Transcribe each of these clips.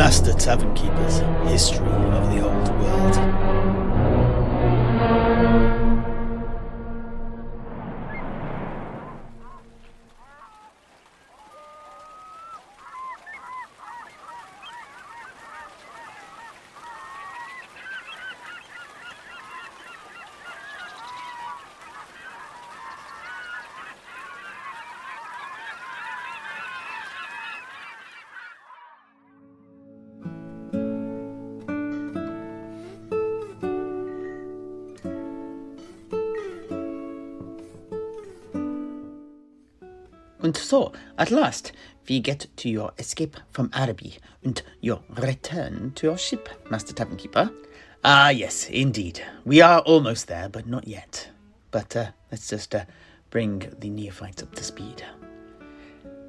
Master Tavern Keeper's History of the Old World. Und so, at last, we get to your escape from Araby and your return to your ship, Master Tavern Keeper. Ah, yes, indeed. We are almost there, but not yet. But uh, let's just uh, bring the neophytes up to speed.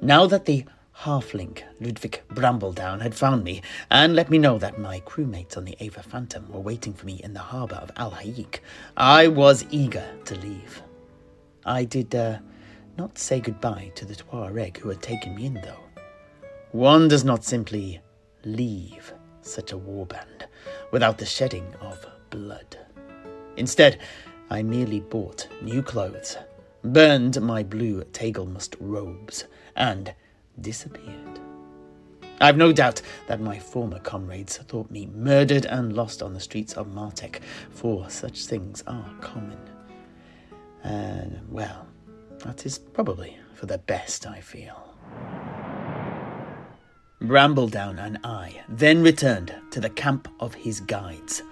Now that the halfling Ludwig Brambledown had found me and let me know that my crewmates on the Ava Phantom were waiting for me in the harbour of Al Haik, I was eager to leave. I did uh, not say goodbye to the Tuareg who had taken me in, though. One does not simply leave such a warband without the shedding of blood. Instead, I merely bought new clothes, burned my blue Tagelmust robes, and disappeared. I've no doubt that my former comrades thought me murdered and lost on the streets of Martek, for such things are common. And, well, that is probably for the best, I feel. Brambledown and I then returned to the camp of his guides,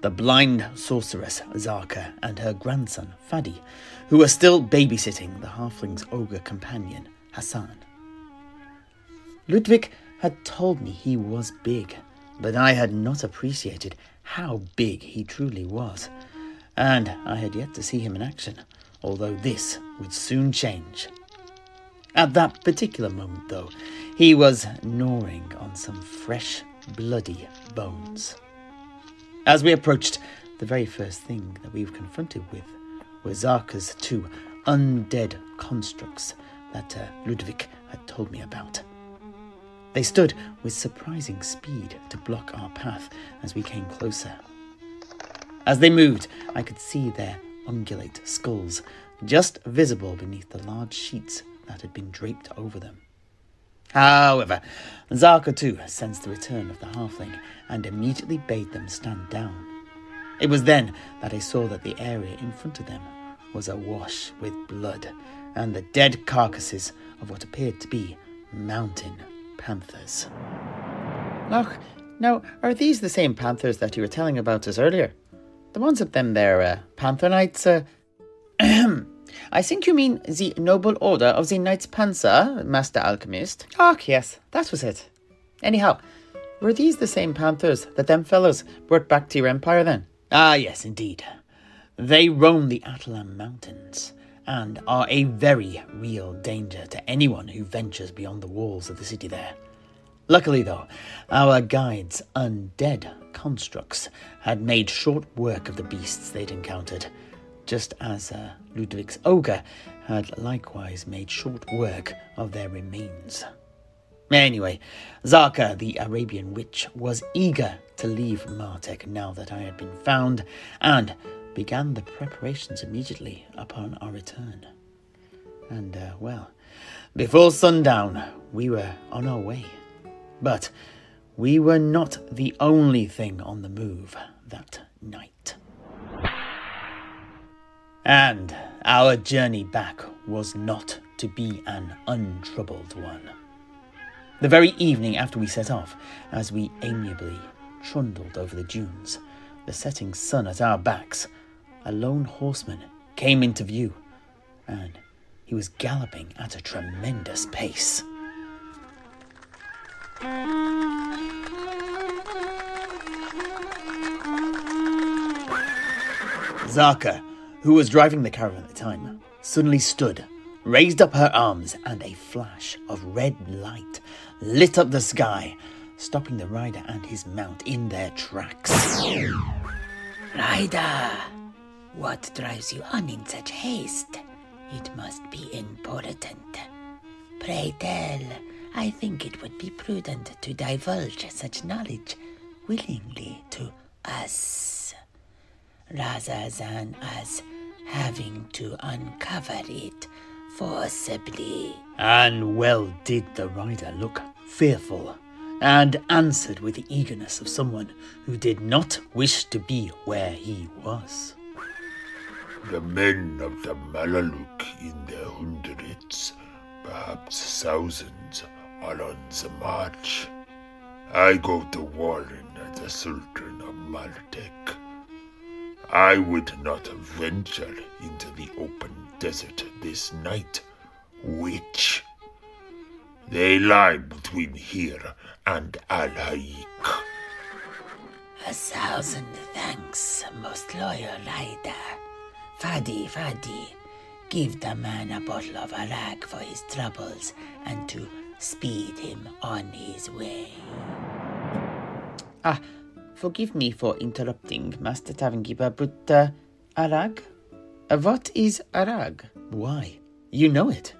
the blind sorceress Zarka and her grandson Fadi, who were still babysitting the halfling's ogre companion Hassan. Ludwig had told me he was big, but I had not appreciated how big he truly was, and I had yet to see him in action, although this would soon change. At that particular moment, though, he was gnawing on some fresh, bloody bones. As we approached, the very first thing that we were confronted with were Zarka's two undead constructs that uh, Ludwig had told me about. They stood with surprising speed to block our path as we came closer. As they moved, I could see their ungulate skulls just visible beneath the large sheets that had been draped over them. However, Zarka too sensed the return of the halfling and immediately bade them stand down. It was then that I saw that the area in front of them was awash with blood and the dead carcasses of what appeared to be mountain panthers. Look, now, are these the same panthers that you were telling about us earlier? The ones of them there, uh, Panther Knights, uh... I think you mean the noble order of the Knights Panther, Master Alchemist. Ah, yes, that was it. Anyhow, were these the same panthers that them fellows brought back to your empire then? Ah, yes, indeed. They roam the Atalan Mountains and are a very real danger to anyone who ventures beyond the walls of the city there. Luckily, though, our guides' undead constructs had made short work of the beasts they'd encountered, just as uh, Ludwig's ogre had likewise made short work of their remains. Anyway, Zarka, the Arabian witch, was eager to leave Martek now that I had been found, and began the preparations immediately upon our return. And, uh, well, before sundown, we were on our way. But we were not the only thing on the move that night. And our journey back was not to be an untroubled one. The very evening after we set off, as we amiably trundled over the dunes, the setting sun at our backs, a lone horseman came into view, and he was galloping at a tremendous pace. Zarka, who was driving the caravan at the time, suddenly stood, raised up her arms, and a flash of red light lit up the sky, stopping the rider and his mount in their tracks. Rider, what drives you on in such haste? It must be important. Pray tell, I think it would be prudent to divulge such knowledge willingly to us, rather than us having to uncover it forcibly. And well did the rider look fearful, and answered with the eagerness of someone who did not wish to be where he was. The men of the Malaluk in their hundreds, perhaps thousands, on the march. I go to warn the Sultan of Martek. I would not venture into the open desert this night, witch. They lie between here and Al Haik. A thousand thanks, most loyal rider. Fadi, Fadi, give the man a bottle of arak for his troubles and to speed him on his way. Ah, forgive me for interrupting, Master Tavernkeeper, but uh, Arag? Uh, what is Arag? Why, you know it.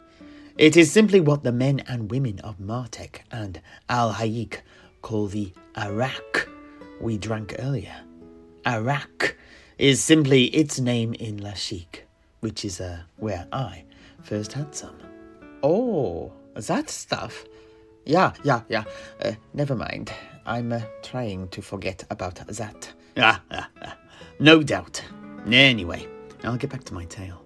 It is simply what the men and women of Martek and Al Hayik call the Arak we drank earlier. Arak is simply its name in Lashiek, which is uh, where I first had some. Oh, that stuff? Yeah, yeah, yeah. Uh, never mind. I'm uh, trying to forget about that. Ah, ah, ah. No doubt. Anyway, I'll get back to my tale.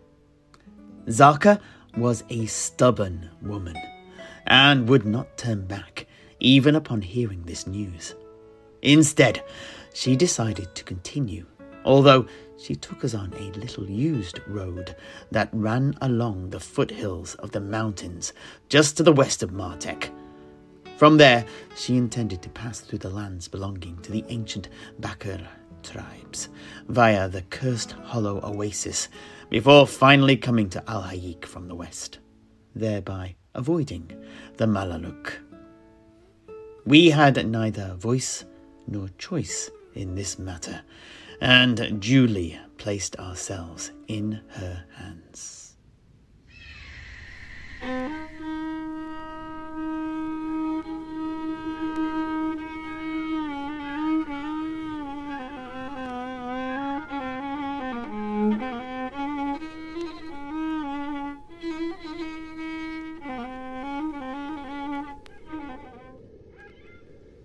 Zarka was a stubborn woman and would not turn back even upon hearing this news. Instead, she decided to continue, although she took us on a little used road that ran along the foothills of the mountains just to the west of Martek. From there, she intended to pass through the lands belonging to the ancient Bakr tribes via the cursed hollow oasis before finally coming to Al Hayik from the west, thereby avoiding the Malaluk. We had neither voice nor choice in this matter, and duly placed ourselves in her hands.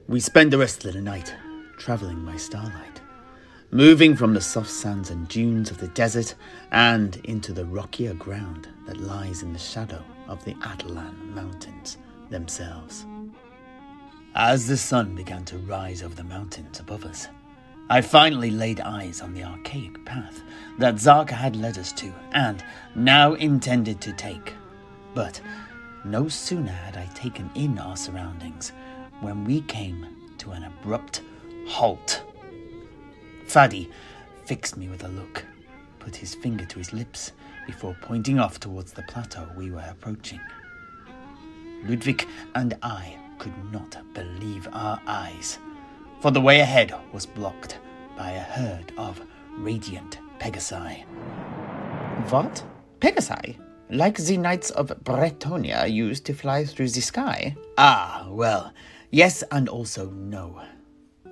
We spent the rest of the night travelling by starlight, moving from the soft sands and dunes of the desert and into the rockier ground that lies in the shadow of the Atalan Mountains themselves. As the sun began to rise over the mountains above us, I finally laid eyes on the archaic path that Zarka had led us to and now intended to take. But no sooner had I taken in our surroundings when we came to an abrupt halt. Fadi fixed me with a look, put his finger to his lips before pointing off towards the plateau we were approaching. Ludwig and I could not believe our eyes, for the way ahead was blocked by a herd of radiant Pegasi. What? Pegasi? Like the knights of Bretonnia used to fly through the sky? Ah, well, yes and also no.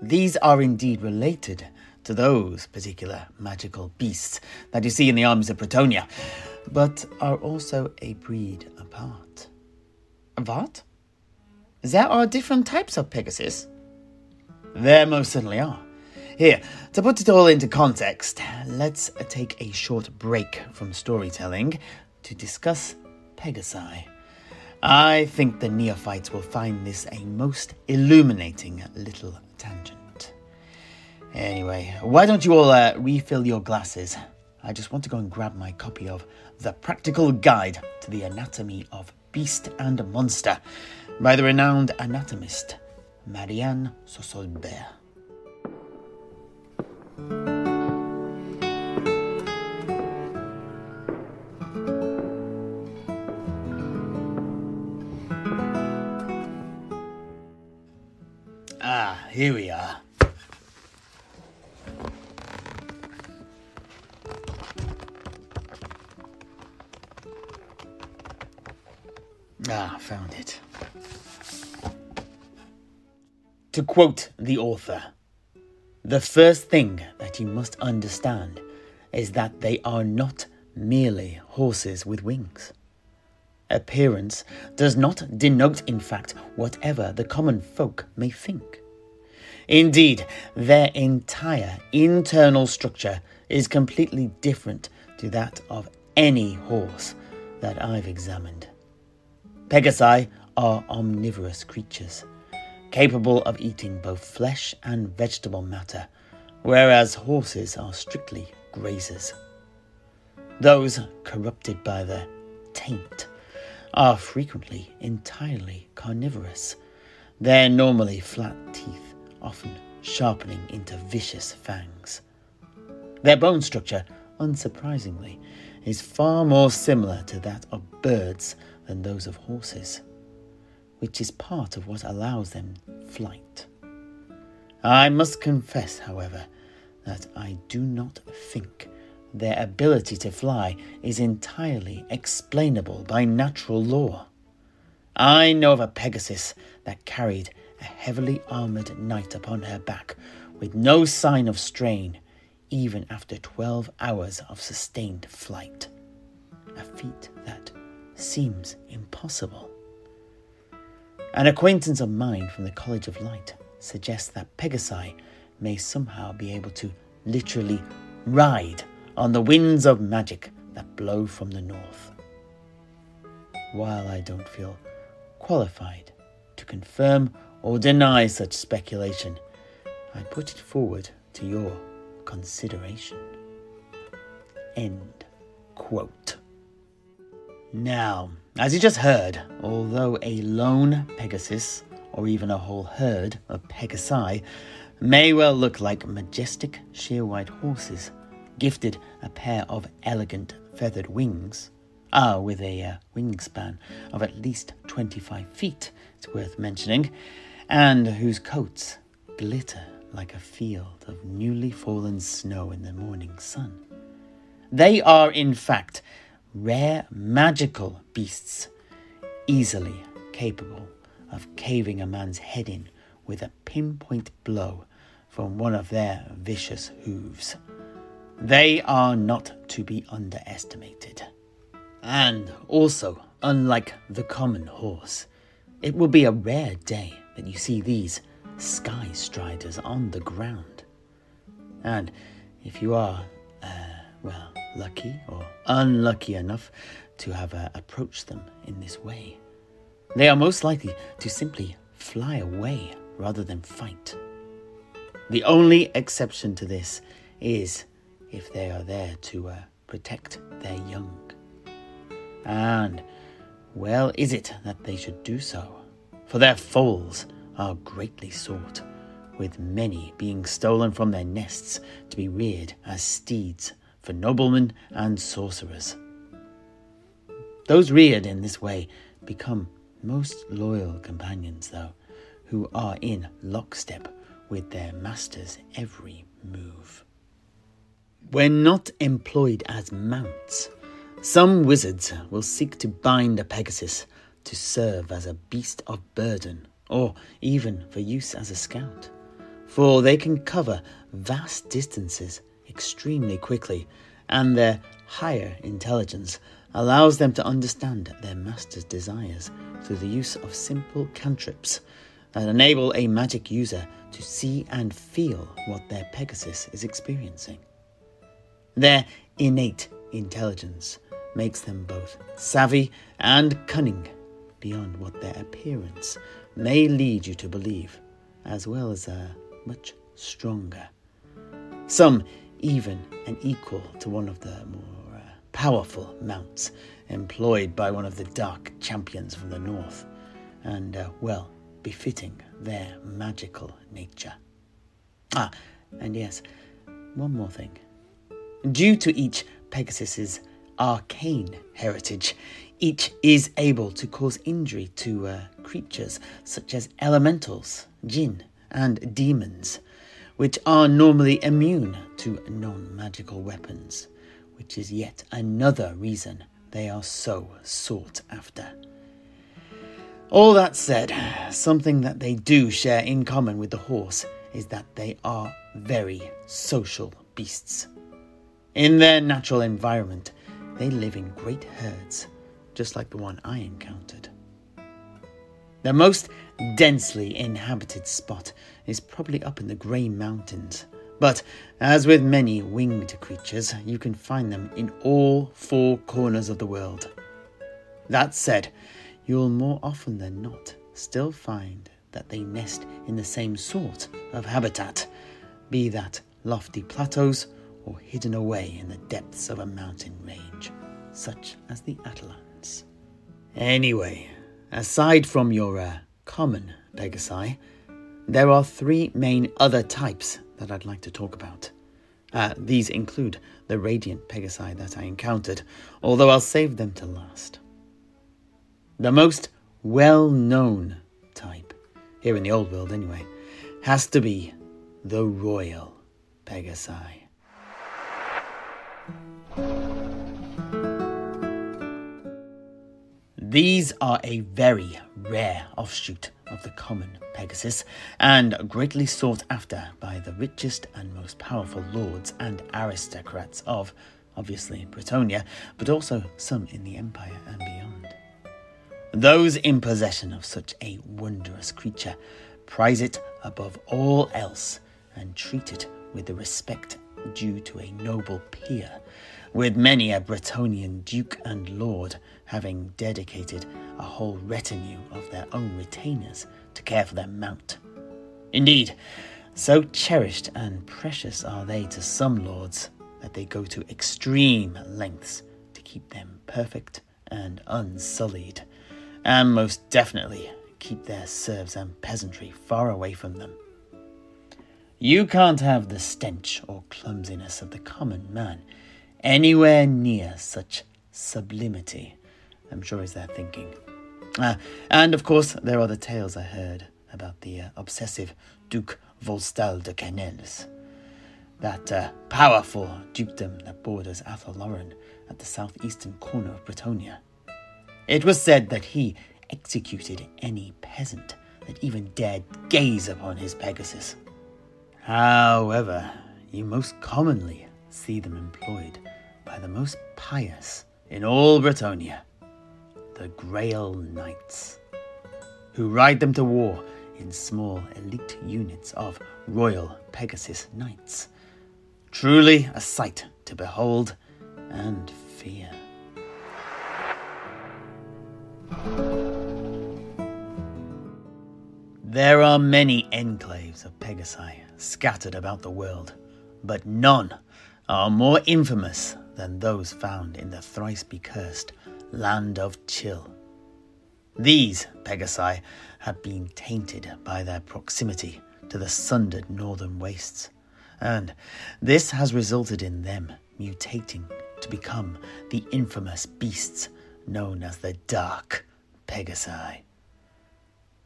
These are indeed related to those particular magical beasts that you see in the armies of Bretonnia, but are also a breed apart. What? There are different types of Pegasus? There most certainly are. Here, to put it all into context, let's take a short break from storytelling to discuss Pegasi. I think the neophytes will find this a most illuminating little tangent. Anyway, why don't you all uh, refill your glasses? I just want to go and grab my copy of The Practical Guide to the Anatomy of Beast and Monster by the renowned anatomist Marianne Sosolbert. Ah, here we are. To quote the author, the first thing that you must understand is that they are not merely horses with wings. Appearance does not denote, in fact, whatever the common folk may think. Indeed, their entire internal structure is completely different to that of any horse that I've examined. Pegasi are omnivorous creatures, capable of eating both flesh and vegetable matter, whereas horses are strictly grazers. Those corrupted by the taint are frequently entirely carnivorous, their normally flat teeth often sharpening into vicious fangs. Their bone structure, unsurprisingly, is far more similar to that of birds than those of horses, which is part of what allows them flight. I must confess, however, that I do not think their ability to fly is entirely explainable by natural law. I know of a Pegasus that carried a heavily armoured knight upon her back with no sign of strain, even after 12 hours of sustained flight. A feat that seems impossible. An acquaintance of mine from the College of Light suggests that Pegasi may somehow be able to literally ride on the winds of magic that blow from the north. While I don't feel qualified to confirm or deny such speculation, I put it forward to your consideration. End quote. Now, as you just heard, although a lone Pegasus, or even a whole herd of Pegasi, may well look like majestic sheer white horses, gifted a pair of elegant feathered wings, ah, with a uh, wingspan of at least 25 feet, it's worth mentioning, and whose coats glitter like a field of newly fallen snow in the morning sun. They are, in fact, rare magical beasts, easily capable of caving a man's head in with a pinpoint blow from one of their vicious hooves. They are not to be underestimated. And also, unlike the common horse, it will be a rare day that you see these sky striders on the ground. And if you are, uh, well, lucky or unlucky enough to have uh, approached them in this way, they are most likely to simply fly away rather than fight. The only exception to this is if they are there to uh, protect their young. And well is it that they should do so, for their foals are greatly sought, with many being stolen from their nests to be reared as steeds for noblemen and sorcerers. Those reared in this way become most loyal companions, though, who are in lockstep with their master's every move. When not employed as mounts, some wizards will seek to bind a Pegasus to serve as a beast of burden or even for use as a scout, for they can cover vast distances extremely quickly, and their higher intelligence allows them to understand their master's desires through the use of simple cantrips that enable a magic user to see and feel what their Pegasus is experiencing. Their innate intelligence makes them both savvy and cunning beyond what their appearance may lead you to believe, as well as uh, much stronger. Some even an equal to one of the more uh, powerful mounts employed by one of the dark champions from the north, and uh, well befitting their magical nature. Ah, and yes, one more thing. Due to each Pegasus's arcane heritage, each is able to cause injury to uh, creatures such as elementals, jinn, and demons, which are normally immune to non magical weapons, which is yet another reason they are so sought after. All that said, something that they do share in common with the horse is that they are very social beasts. In their natural environment, they live in great herds, just like the one I encountered. The most densely inhabited spot is probably up in the Grey Mountains, but as with many winged creatures, you can find them in all four corners of the world. That said, you'll more often than not still find that they nest in the same sort of habitat, be that lofty plateaus or hidden away in the depths of a mountain range, such as the Atalans. Anyway, aside from your uh, common Pegasi, there are three main other types that I'd like to talk about. Uh, these include the radiant Pegasi that I encountered, although I'll save them to last. The most well known type, here in the old world anyway, has to be the royal Pegasi. These are a very rare offshoot of the common Pegasus and greatly sought after by the richest and most powerful lords and aristocrats of, obviously, Bretonnia, but also some in the Empire and beyond. Those in possession of such a wondrous creature prize it above all else and treat it with the respect due to a noble peer, with many a Bretonnian duke and lord having dedicated a whole retinue of their own retainers to care for their mount. Indeed, so cherished and precious are they to some lords that they go to extreme lengths to keep them perfect and unsullied, and most definitely keep their serfs and peasantry far away from them. You can't have the stench or clumsiness of the common man anywhere near such sublimity, I'm sure is their thinking. Uh, and of course, there are the tales I heard about the uh, obsessive Duke Volstal de Quenelles, that uh, powerful dukedom that borders Athel Loren at the southeastern corner of Bretonnia. It was said that he executed any peasant that even dared gaze upon his Pegasus. However, you most commonly see them employed by the most pious in all Bretonnia, the Grail Knights, who ride them to war in small elite units of Royal Pegasus Knights. Truly a sight to behold and fear. There are many enclaves of Pegasi scattered about the world, but none are more infamous than those found in the thrice cursed land of Chill. These Pegasi have been tainted by their proximity to the sundered northern wastes, and this has resulted in them mutating to become the infamous beasts known as the Dark Pegasi.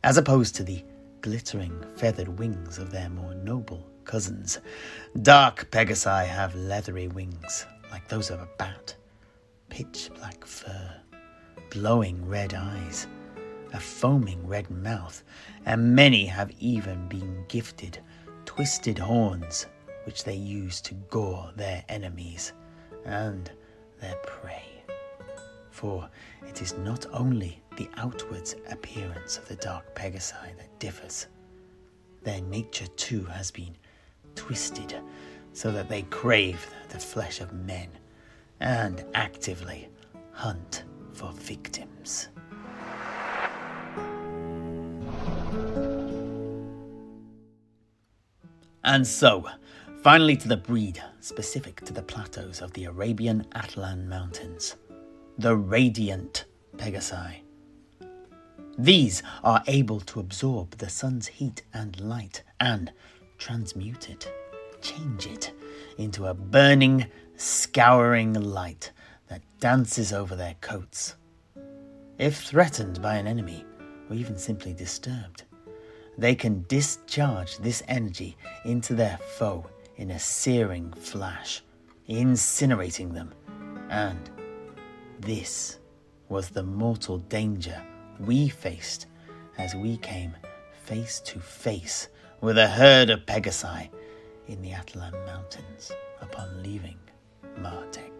As opposed to the glittering feathered wings of their more noble cousins. Dark Pegasi have leathery wings, like those of a bat, pitch black fur, glowing red eyes, a foaming red mouth, and many have even been gifted twisted horns, which they use to gore their enemies and their prey. For it is not only the outwards appearance of the dark Pegasi that differs. Their nature too has been twisted so that they crave the flesh of men and actively hunt for victims. And so, finally to the breed specific to the plateaus of the Arabian Atlan Mountains the Radiant Pegasi. These are able to absorb the sun's heat and light and transmute it, change it into a burning, scouring light that dances over their coats. If threatened by an enemy, or even simply disturbed, they can discharge this energy into their foe in a searing flash, incinerating them. And this was the mortal danger we faced as we came face to face with a herd of Pegasi in the Atlan Mountains upon leaving Martek.